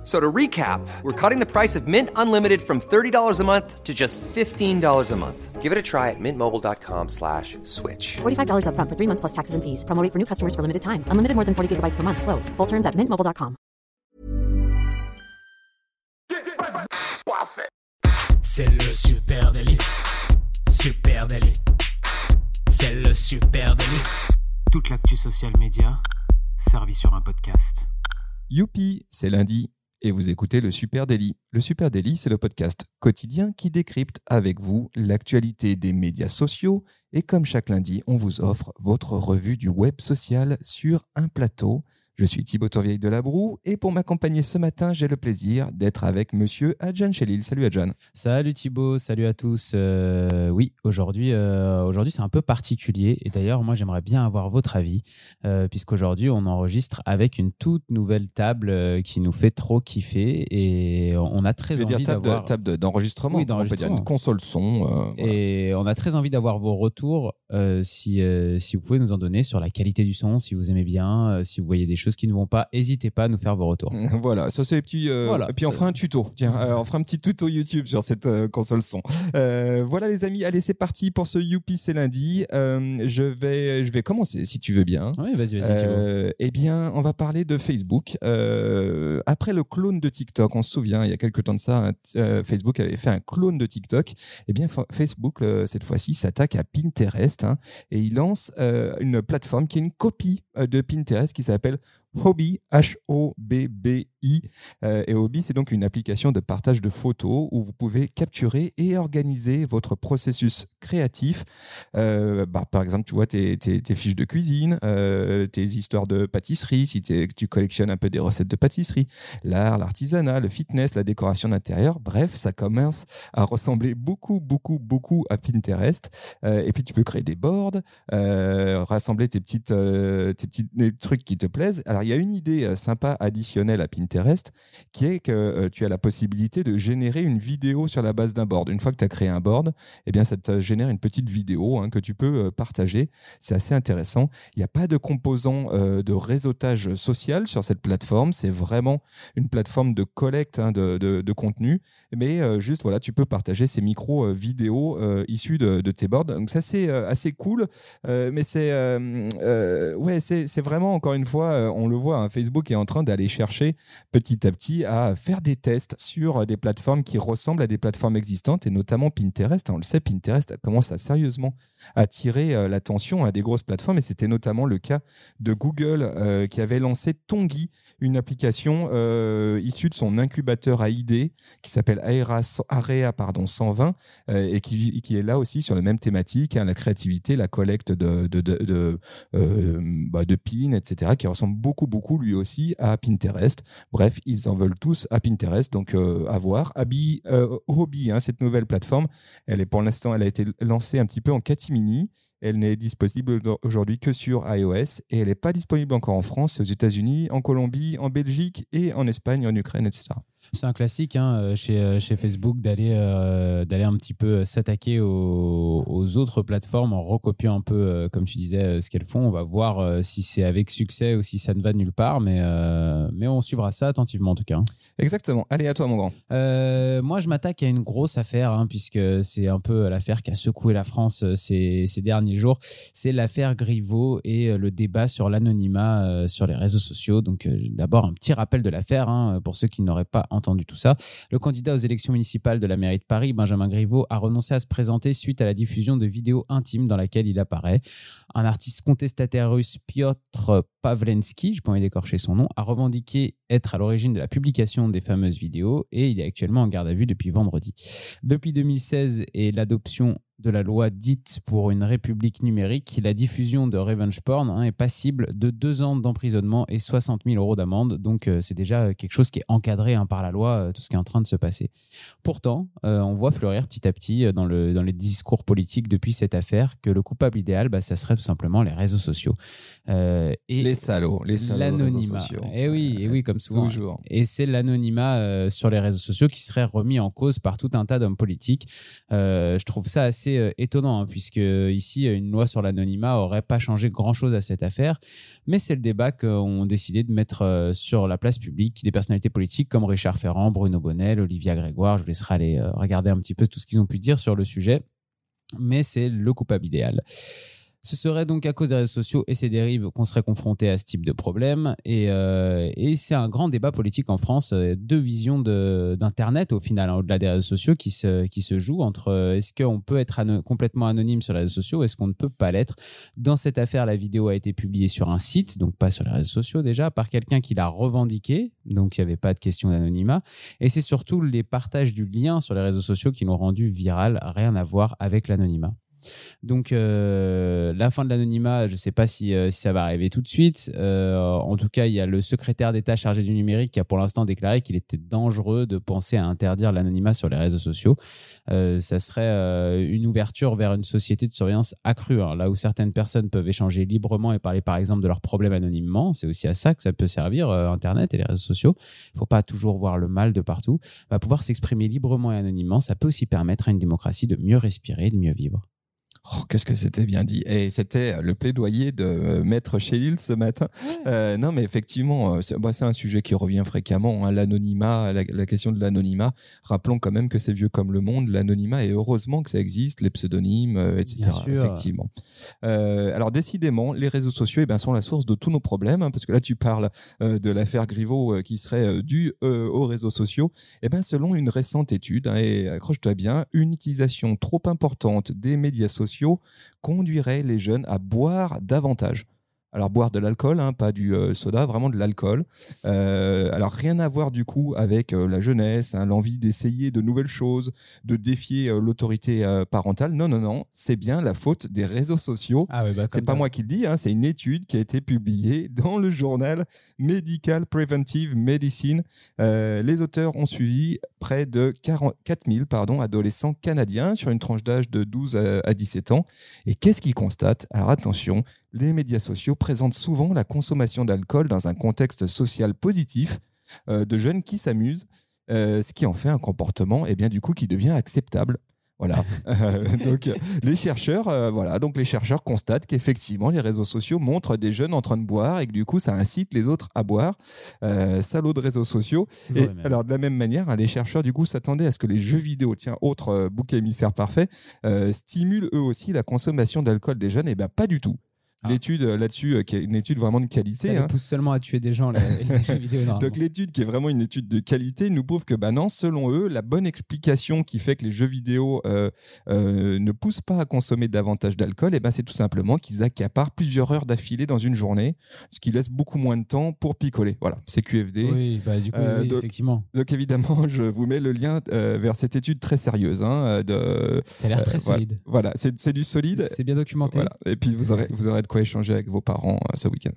F- So to recap, we're cutting the price of Mint Unlimited from $30 a month to just $15 a month. Give it a try at mintmobile.com slash switch. $45 upfront for three months plus taxes and fees. Promo rate for new customers for limited time. Unlimited more than 40 gigabytes per month. Slows. Full terms at mintmobile.com. C'est le super délit. Super délit. C'est le super délit. Toute l'actu social média servie sur un podcast. Youpi, c'est lundi et vous écoutez le Super Daily. Le Super Daily, c'est le podcast quotidien qui décrypte avec vous l'actualité des médias sociaux et comme chaque lundi, on vous offre votre revue du web social sur un plateau. Je suis Thibaut Tourvieille de la Broue et pour m'accompagner ce matin, j'ai le plaisir d'être avec monsieur Adjan Chelil. Salut Adjan. Salut Thibaut, salut à tous. Euh, oui, aujourd'hui, euh, aujourd'hui c'est un peu particulier et d'ailleurs moi j'aimerais bien avoir votre avis euh, puisqu'aujourd'hui on enregistre avec une toute nouvelle table qui nous fait trop kiffer et on a très Je veux envie table d'avoir table de- d'enregistrement, Oui, on peut dire d'enregistrement. une console son. voilà. et on a très envie d'avoir vos retours si si vous pouvez nous en donner sur la qualité du son, si vous aimez bien, si vous voyez des choses qui ne vont pas, n'hésitez pas à nous faire vos retours. Voilà, ça c'est les petits. euh, Voilà, et puis on fera un tuto. Tiens, euh, on fera un petit tuto YouTube sur cette euh, console son. Voilà les amis, allez c'est parti pour ce Youpi c'est lundi. Je vais, je vais commencer si tu veux bien. Oui, vas-y, vas-y eh bien, on va parler de Facebook. Après le clone de TikTok, on se souvient, il y a quelques temps de ça, un- Facebook avait fait un clone de TikTok. Eh bien, Fa- Facebook, cette fois-ci, s'attaque à Pinterest hein, et il lance une plateforme qui est une copie de Pinterest qui s'appelle Hobby, H-O-B-B-I. Euh, et Hobby, c'est donc une application de partage de photos où vous pouvez capturer et organiser votre processus créatif. Euh, bah, par exemple, tu vois tes, fiches de cuisine, euh, tes histoires de pâtisserie, si tu collectionnes un peu des recettes de pâtisserie, l'art, l'artisanat, le fitness, la décoration d'intérieur. Bref, ça commence à ressembler beaucoup, beaucoup, beaucoup à Pinterest. Et puis, tu peux créer des boards, rassembler tes, petites, tes trucs qui te plaisent. Alors, il y a une idée euh, sympa additionnelle à Pinterest qui est que euh, tu as la possibilité de générer une vidéo sur la base d'un board. Une fois que tu as créé un board, eh bien, ça te génère une petite vidéo hein, que tu peux euh, partager. C'est assez intéressant. Il n'y a pas de composant de réseautage social sur cette plateforme. C'est vraiment une plateforme de collecte hein, de, de- contenu. Mais juste, voilà, tu peux partager ces micros euh, issus de, tes boards. Donc, ça, c'est assez cool. Mais c'est ouais, vraiment, encore une fois, on le voit, hein, Facebook est en train d'aller chercher petit à petit à faire des tests sur des plateformes qui ressemblent à des plateformes existantes et notamment Pinterest. On le sait, Pinterest commence à sérieusement attirer euh, l'attention à des grosses plateformes et c'était notamment le cas de Google euh, qui avait lancé Tongi, une application euh, issue de son incubateur AID qui s'appelle Area pardon, 120 euh, et qui, qui est là aussi sur la même thématique, hein, la créativité, la collecte de, de, de, de, bah, de pins, etc., qui ressemble beaucoup, beaucoup lui aussi à Pinterest. Bref, ils en veulent tous à Pinterest, donc euh, à voir. Euh, Hobby, hein, cette nouvelle plateforme, elle est pour l'instant, elle a été lancée un petit peu en catimini. Elle n'est disponible aujourd'hui que sur iOS et elle n'est pas disponible encore en France, aux États-Unis, en Colombie, en Belgique et en Espagne, en Ukraine, etc. C'est un classique hein, euh, chez, euh, chez Facebook d'aller euh, d'aller un petit peu s'attaquer aux, aux autres plateformes en recopiant un peu, euh, comme tu disais, ce qu'elles font. On va voir euh, si c'est avec succès ou si ça ne va nulle part, mais, mais on suivra ça attentivement en tout cas. hein. Exactement. Allez, à toi, mon grand. Moi, je m'attaque à une grosse affaire, hein, puisque c'est un peu l'affaire qui a secoué la France ces, ces derniers jours. C'est l'affaire Griveaux et le débat sur l'anonymat sur les réseaux sociaux. Donc, d'abord, un petit rappel de l'affaire, pour ceux qui n'auraient pas entendu tout ça. Le candidat aux élections municipales de la mairie de Paris, Benjamin Griveaux, a renoncé à se présenter suite à la diffusion de vidéos intimes dans laquelle il apparaît. Un artiste contestataire russe, Piotr Pavlensky, je peux envie d'écorcher son nom, a revendiqué être à l'origine de la publication des fameuses vidéos et il est actuellement en garde à vue depuis vendredi. Depuis 2016 et l'adoption de la loi dite pour une république numérique, la diffusion de revenge porn hein, est passible de deux ans d'emprisonnement et 60 000 euros d'amende. Donc euh, c'est déjà quelque chose qui est encadré hein, par la loi, euh, tout ce qui est en train de se passer. Pourtant, euh, on voit fleurir petit à petit dans, le, dans les discours politiques depuis cette affaire que le coupable idéal, bah, serait tout simplement les réseaux sociaux. Et les salauds, les salauds. L'anonymat. Et eh oui, et oui, comme souvent. Toujours. Et c'est l'anonymat sur les réseaux sociaux qui serait remis en cause par tout un tas d'hommes politiques. je trouve ça assez euh, étonnant, hein, puisque ici, une loi sur l'anonymat aurait pas changé grand-chose à cette affaire. Mais c'est le débat qu'ont décidé de mettre euh, sur la place publique des personnalités politiques comme Richard Ferrand, Bruno Bonnel, Olivia Grégoire. Je vous laisserai aller euh, regarder un petit peu tout ce qu'ils ont pu dire sur le sujet. Mais c'est le coupable idéal. Ce serait donc à cause des réseaux sociaux et ses dérives qu'on serait confronté à ce type de problème. Et, euh, c'est un grand débat politique en France, euh, deux visions d'Internet au final, hein, au-delà des réseaux sociaux, qui se, jouent entre euh, est-ce qu'on peut être complètement anonyme sur les réseaux sociaux, est-ce qu'on ne peut pas l'être? Dans cette affaire, la vidéo a été publiée sur un site, donc pas sur les réseaux sociaux déjà, par quelqu'un qui l'a revendiqué, donc il n'y avait pas de question d'anonymat. Et c'est surtout les partages du lien sur les réseaux sociaux qui l'ont rendu viral, rien à voir avec l'anonymat. Donc, euh, la fin de l'anonymat, je ne sais pas si, euh, si, ça va arriver tout de suite. Euh, en tout cas, il y a le secrétaire d'État chargé du numérique qui a pour l'instant déclaré qu'il était dangereux de penser à interdire l'anonymat sur les réseaux sociaux. ça serait une ouverture vers une société de surveillance accrue, là où certaines personnes peuvent échanger librement et parler par exemple de leurs problèmes anonymement. C'est aussi à ça que ça peut servir, Internet et les réseaux sociaux. Il ne faut pas toujours voir le mal de partout. Va pouvoir s'exprimer librement et anonymement, ça peut aussi permettre à une démocratie de mieux respirer, de mieux vivre. Oh, qu'est-ce que c'était bien dit. Et c'était le plaidoyer de euh, Maître Chélil ce matin. Euh, non, mais effectivement, euh, bah, c'est un sujet qui revient fréquemment. Hein, l'anonymat, la, question de l'anonymat. Rappelons quand même que c'est vieux comme le monde, l'anonymat, et heureusement que ça existe, les pseudonymes, etc. Bien sûr. Effectivement. alors, décidément, les réseaux sociaux eh ben, sont la source de tous nos problèmes, hein, parce que là, tu parles de l'affaire Griveaux qui serait due aux réseaux sociaux. Eh ben, selon une récente étude, hein, et accroche-toi bien, une utilisation trop importante des médias sociaux conduirait les jeunes à boire davantage. Alors boire de l'alcool, hein, pas du euh, soda, vraiment de l'alcool. Euh, alors rien à voir du coup avec euh, la jeunesse, hein, l'envie d'essayer de nouvelles choses, de défier l'autorité parentale. Non, non, non, c'est bien la faute des réseaux sociaux. Ah bah, c'est pas moi qui le dis, hein, c'est une étude qui a été publiée dans le journal Medical Preventive Medicine. les auteurs ont suivi près de 44 000 pardon, adolescents canadiens sur une tranche d'âge de 12 à 17 ans. Et qu'est-ce qu'ils constatent? Alors attention, les médias sociaux présentent souvent la consommation d'alcool dans un contexte social positif euh, de jeunes qui s'amusent, euh, ce qui en fait un comportement et eh bien, du coup, qui devient acceptable. Voilà. Euh, donc les chercheurs, voilà, donc les chercheurs constatent qu'effectivement les réseaux sociaux montrent des jeunes en train de boire et que du coup ça incite les autres à boire. salaud de réseaux sociaux. Et alors de la même manière, hein, les chercheurs du coup s'attendaient à ce que les jeux vidéo, tiens, autre bouc émissaire parfait, stimulent eux aussi la consommation d'alcool des jeunes. Et bien pas du tout. Ah. L'étude euh, là-dessus, euh, qui est une étude vraiment de qualité. Ça hein. pousse seulement à tuer des gens, les, jeux vidéo. Donc l'étude, qui est vraiment une étude de qualité, nous prouve que, bah non, selon eux, la bonne explication qui fait que les jeux vidéo euh, ne poussent pas à consommer davantage d'alcool, et eh ben, c'est tout simplement qu'ils accaparent plusieurs heures d'affilée dans une journée, ce qui laisse beaucoup moins de temps pour picoler. Voilà, c'est QFD. Oui, bah, du coup, donc, effectivement. Donc évidemment, je vous mets le lien vers cette étude très sérieuse. Hein, de, ça a l'air très solide. Voilà, c'est du solide. C'est bien documenté. Et puis vous aurez, vous aurez quoi échanger avec vos parents euh, ce week-end.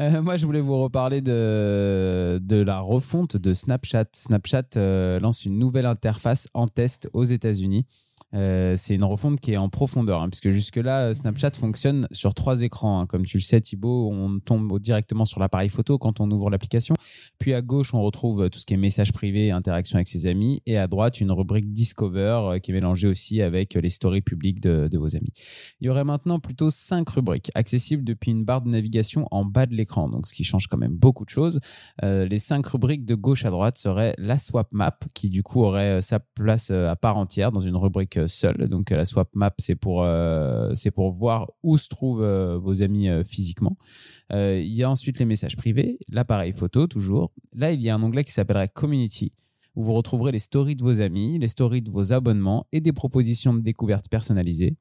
Euh, moi, je voulais vous reparler de, de la refonte de Snapchat. Snapchat euh, lance une nouvelle interface en test aux États-Unis. Euh, c'est une refonte qui est en profondeur, hein, puisque jusque-là, Snapchat fonctionne sur trois écrans. Hein. Comme tu le sais, Thibaut, on tombe directement sur l'appareil photo quand on ouvre l'application. Puis à gauche, on retrouve tout ce qui est messages privés, interaction avec ses amis. Et à droite, une rubrique Discover euh, qui est mélangée aussi avec les stories publiques de, vos amis. Il y aurait maintenant plutôt cinq rubriques accessibles depuis une barre de navigation en bas de l'écran, donc ce qui change quand même beaucoup de choses. Euh, les cinq rubriques de gauche à droite seraient la swap map, qui du coup aurait sa place à part entière dans une rubrique seul. Donc la swap map, c'est pour, euh, pour voir où se trouvent euh, vos amis euh, physiquement. il y a ensuite les messages privés, l'appareil photo toujours. Là, il y a un onglet qui s'appellerait Community où vous retrouverez les stories de vos amis, les stories de vos abonnements et des propositions de découvertes personnalisées.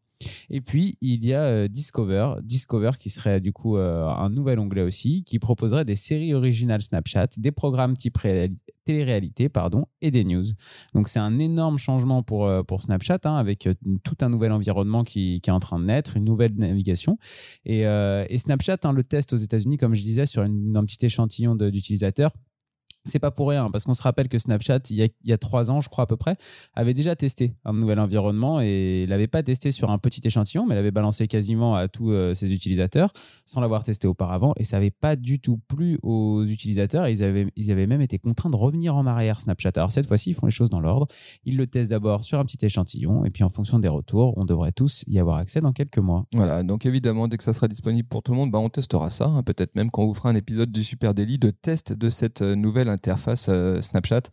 Et puis, il y a euh, Discover, Discover qui serait du coup euh, un nouvel onglet aussi, qui proposerait des séries originales Snapchat, des programmes type réali- télé-réalité pardon, et des news. Donc, c'est un énorme changement pour, euh, pour Snapchat, hein, avec tout un nouvel environnement qui, est en train de naître, une nouvelle navigation. Et, euh, et Snapchat, hein, le test aux États-Unis, comme je disais, sur un petit échantillon d'utilisateurs, c'est pas pour rien, parce qu'on se rappelle que Snapchat, il y, a, trois ans, je crois à peu près, avait déjà testé un nouvel environnement et l'avait pas testé sur un petit échantillon, mais l'avait balancé quasiment à tous euh, ses utilisateurs sans l'avoir testé auparavant et ça n'avait pas du tout plu aux utilisateurs. Ils, avaient, ils avaient même été contraints de revenir en arrière Snapchat. Alors cette fois-ci, ils font les choses dans l'ordre. Ils le testent d'abord sur un petit échantillon et puis en fonction des retours, on devrait tous y avoir accès dans quelques mois. Voilà, donc évidemment, dès que ça sera disponible pour tout le monde, bah, on testera ça. hein. Peut-être même qu'on vous fera un épisode du Super Daily de test de cette euh, nouvelle interface euh, Snapchat.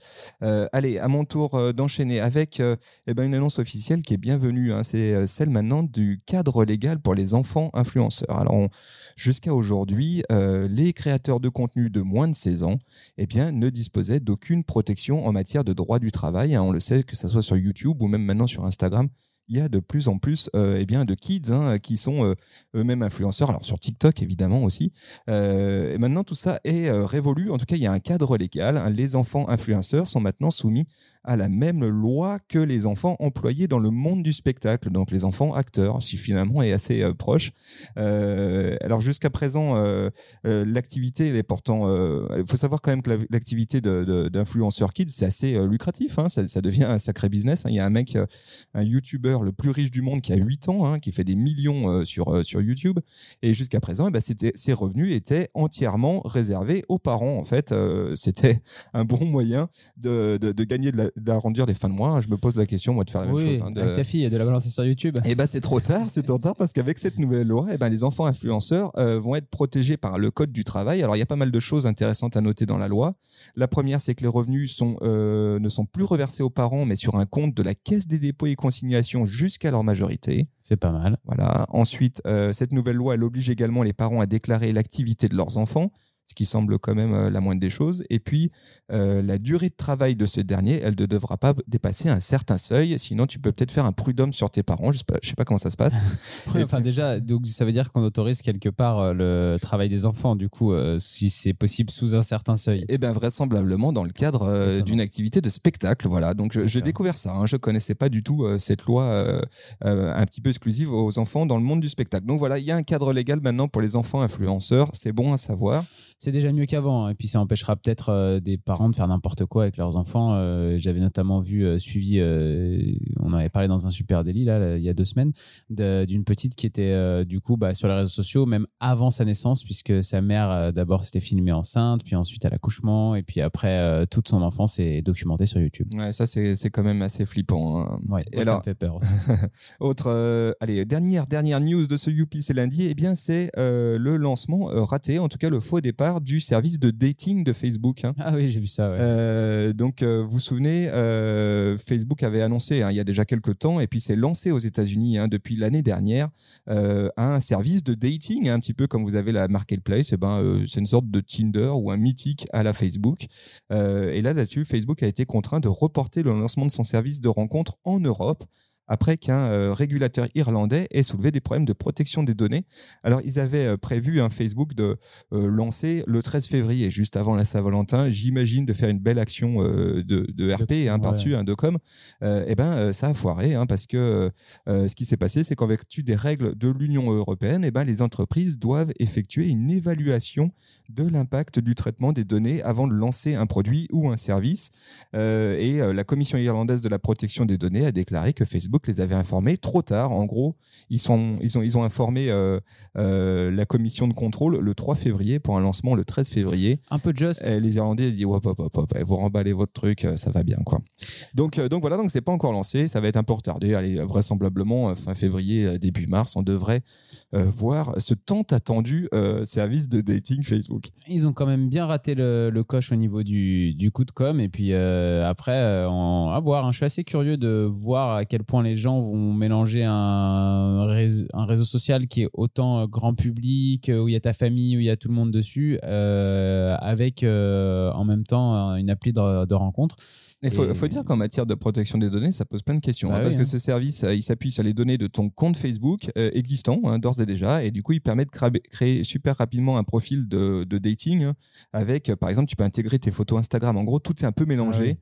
Euh, allez, à mon tour euh, d'enchaîner avec eh ben, une annonce officielle qui est bienvenue. hein. C'est celle maintenant du cadre légal pour les enfants influenceurs. Alors, jusqu'à aujourd'hui, les créateurs de contenu de moins de 16 ans eh bien, ne disposaient d'aucune protection en matière de droit du travail. hein. On le sait, que ce soit sur YouTube ou même maintenant sur Instagram il y a de plus en plus euh, eh bien, de kids hein, qui sont euh, eux-mêmes influenceurs, alors sur TikTok évidemment aussi. Euh, et maintenant, tout ça est révolu. En tout cas, il y a un cadre légal. Les enfants influenceurs sont maintenant soumis à la même loi que les enfants employés dans le monde du spectacle, donc les enfants acteurs, si finalement est assez euh, proche. Euh, alors jusqu'à présent, euh, l'activité, est pourtant. Il faut savoir quand même que la- l'activité d'influenceur kids, c'est assez lucratif. hein. ça, devient un sacré business. hein. Il y a un mec, un YouTuber le plus riche du monde qui a 8 ans, hein, qui fait des millions sur, sur YouTube. Et jusqu'à présent, eh ben, ses revenus étaient entièrement réservés aux parents. En fait, c'était un bon moyen de, de- de gagner de la- d'arrondir les fins de mois. Je me pose la question, moi, de faire la même chose. hein, de- avec ta fille de la balancer sur YouTube. eh ben c'est trop tard, c'est trop tard parce qu'avec cette nouvelle loi, eh ben les enfants influenceurs euh, vont être protégés par le code du travail. Alors il y a pas mal de choses intéressantes à noter dans la loi. La première, c'est que les revenus sont, euh, ne sont plus reversés aux parents, mais sur un compte de la Caisse des dépôts et consignations jusqu'à leur majorité. C'est pas mal. Voilà. Ensuite, euh, cette nouvelle loi, elle oblige également les parents à déclarer l'activité de leurs enfants, ce qui semble quand même euh, la moindre des choses. Et puis, euh, la durée de travail de ce dernier, elle ne devra pas dépasser un certain seuil. Sinon, tu peux peut-être faire un prud'homme sur tes parents. Je sais pas, je sais pas comment ça se passe. Ouais, enfin déjà, donc ça veut dire qu'on autorise quelque part euh, le travail des enfants, du coup, euh, si c'est possible sous un certain seuil. Eh bien, vraisemblablement dans le cadre euh, d'une activité de spectacle. Voilà. Donc, j'ai découvert ça. hein. Je connaissais pas du tout cette loi un petit peu exclusive aux enfants dans le monde du spectacle. Donc voilà, il y a un cadre légal maintenant pour les enfants influenceurs. C'est bon à savoir. C'est déjà mieux qu'avant, hein. et puis ça empêchera peut-être euh, des parents de faire n'importe quoi avec leurs enfants. Euh, J'avais notamment vu, euh, suivi, on en avait parlé dans un super délit là, là, il y a deux semaines, d'une petite qui était du coup bah, sur les réseaux sociaux, même avant sa naissance, puisque sa mère d'abord s'était filmée enceinte, puis ensuite à l'accouchement, et puis après toute son enfance est documentée sur YouTube. Ouais, ça, c'est quand même assez flippant. hein. Ouais, Et moi, ça me fait peur. aussi. Autre, allez, dernière, dernière news de ce Youpi, c'est lundi, eh bien, c'est le lancement raté, en tout cas le faux départ du service de dating de Facebook. hein. ah oui, j'ai vu ça. Ouais. Euh, donc, euh, vous vous souvenez, euh, Facebook avait annoncé hein, il y a déjà quelques temps, et puis c'est lancé aux États-Unis hein, depuis l'année dernière, un service de dating, un petit peu comme vous avez la Marketplace. Et ben, euh, c'est une sorte de Tinder ou un mythique à la Facebook. Et là, là-dessus, Facebook a été contraint de reporter le lancement de son service de rencontre en Europe après qu'un euh, régulateur irlandais ait soulevé des problèmes de protection des données. Alors, ils avaient euh, prévu un Facebook de euh, lancer le 13 février, juste avant la Saint-Valentin. J'imagine de faire une belle action de, de RP com, hein, par-dessus, ouais. hein, de com. Eh euh, ça a foiré hein, parce que ce qui s'est passé, c'est qu'en vertu des règles de l'Union européenne, eh ben, les entreprises doivent effectuer une évaluation de l'impact du traitement des données avant de lancer un produit ou un service. Euh, et la Commission irlandaise de la protection des données a déclaré que Facebook les avait informés trop tard. En gros, ils, sont, ils, ont, ils ont informé euh, euh, la commission de contrôle le 3 février pour un lancement le 13 février. Un peu just. Et les Irlandais ils disent hop, hop, hop, hop, vous remballez votre truc, euh, ça va bien quoi. Donc, euh, donc voilà, donc c'est pas encore lancé, ça va être un peu retardé. Allez, vraisemblablement fin février, début mars, on devrait voir ce tant attendu service de dating Facebook. Ils ont quand même bien raté le, le coche au niveau du, du coup de com. Et puis après, en- à voir. hein. Je suis assez curieux de voir à quel point les gens vont mélanger un réseau, social qui est autant euh, grand public, euh, où il y a ta famille, où il y a tout le monde dessus, euh, avec en même temps une appli de rencontre. Il faut, Et- faut dire qu'en matière de protection des données, ça pose plein de questions. Bah hein, oui, parce que hein. ce service, euh, il s'appuie sur les données de ton compte Facebook euh, existant, hein, d'ores et déjà. Et du coup, il permet de cra- créer super rapidement un profil de, de dating. avec, euh, par exemple, tu peux intégrer tes photos Instagram. En gros, tout est un peu mélangé.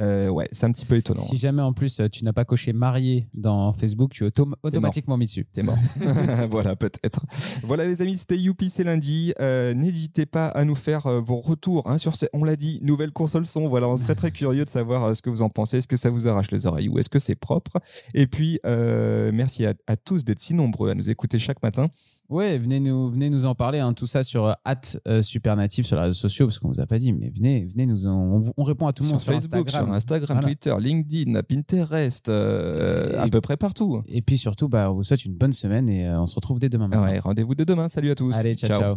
Euh, ouais, c'est un petit peu étonnant. Si jamais en plus tu n'as pas coché marié dans Facebook, tu es autom- automatiquement mis dessus. T'es mort. voilà, peut-être. Voilà, les amis, c'était Youpi, c'est lundi. Euh, N'hésitez pas à nous faire vos retours sur ce, on l'a dit, nouvelle console son. Voilà, on serait très curieux de savoir euh, ce que vous en pensez. Est-ce que ça vous arrache les oreilles ou est-ce que c'est propre? Et puis, euh, merci à, à tous d'être si nombreux à nous écouter chaque matin. Ouais, venez nous, venez nous en parler. hein, tout ça sur euh, at euh, Supernative sur les réseaux sociaux, parce qu'on vous a pas dit, mais venez, venez nous en- on, on répond à tout le monde sur Facebook, Instagram. sur Instagram, Voilà. Twitter, LinkedIn, Pinterest, euh, Et- à peu près partout. Et puis surtout, bah, on vous souhaite une bonne semaine et euh, on se retrouve dès demain matin. Ouais, Rendez-vous dès demain. Salut à tous. Allez, ciao. ciao.